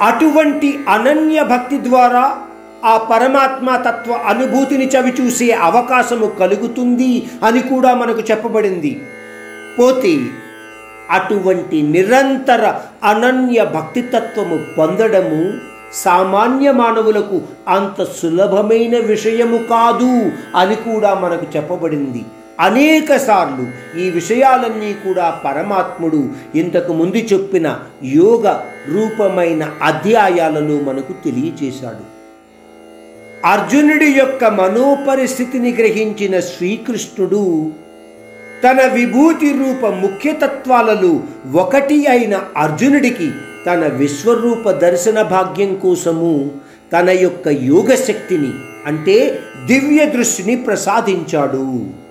అటువంటి అనన్య భక్తి ద్వారా ఆ పరమాత్మ తత్వ అనుభూతిని చవిచూసే అవకాశము కలుగుతుంది అని కూడా మనకు చెప్పబడింది. పోతే అటువంటి నిరంతర అనన్య భక్తితత్వము పొందడము సామాన్య మానవులకు అంత సులభమైన విషయము కాదు అని కూడా మనకు చెప్పబడింది. అనేక సార్లు ఈ విషయాలన్నీ కూడా పరమాత్ముడు ఇంతకు ముందు చెప్పిన యోగ రూపమైన అధ్యాయాలలో మనకు తెలియచేశాడు. అర్జునుడి యొక్క మనోపరిస్థితిని గ్రహించిన శ్రీకృష్ణుడు తన విభూతి రూప ముఖ్యతత్వాలలో ఒకటి అయిన అర్జునుడికి తన విశ్వరూప దర్శన భాగ్యం కోసము తన యొక్క యోగ శక్తిని అంటే దివ్య దృష్టిని ప్రసాదించాడు.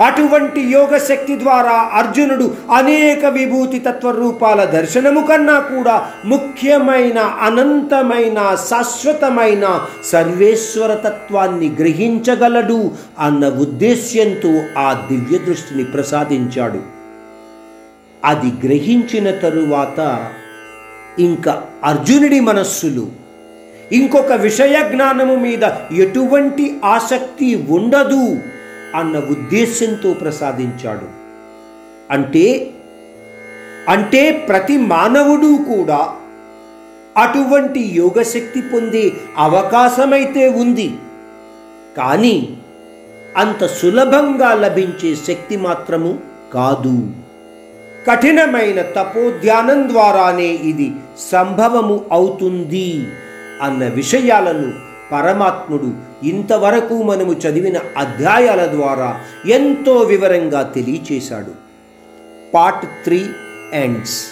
అటువంటి యోగశక్తి ద్వారా అర్జునుడు అనేక విభూతి తత్వ రూపాల దర్శనము కన్నా కూడా ముఖ్యమైన అనంతమైన శాశ్వతమైన సర్వేశ్వర తత్వాన్ని గ్రహించగలడు అన్న ఉద్దేశ్యంతో ఆ దివ్య దృష్టిని ప్రసాదించాడు. అది గ్రహించిన తరువాత ఇంకా అర్జునుడి మనస్సులు ఇంకొక విషయ జ్ఞానము మీద ఎటువంటి ఆసక్తి ఉండదు. అన్న ఉద్దేశంతో ప్రసాదించాడు. అంటే అంటే ప్రతి మానవుడు కూడా అటువంటి యోగశక్తి పొందే అవకాశమైతే ఉంది. కానీ అంత సులభంగా లభించే శక్తి మాత్రము కాదు. కఠినమైన తపోధ్యానం ద్వారానే ఇది సంభవము అవుతుంది అన్న విషయాలను పరమాత్ముడు. ఇంతవరకు మనము చదివిన అధ్యాయాల ద్వారా ఎంతో వివరంగా తెలియచేశాడు. Part three ends.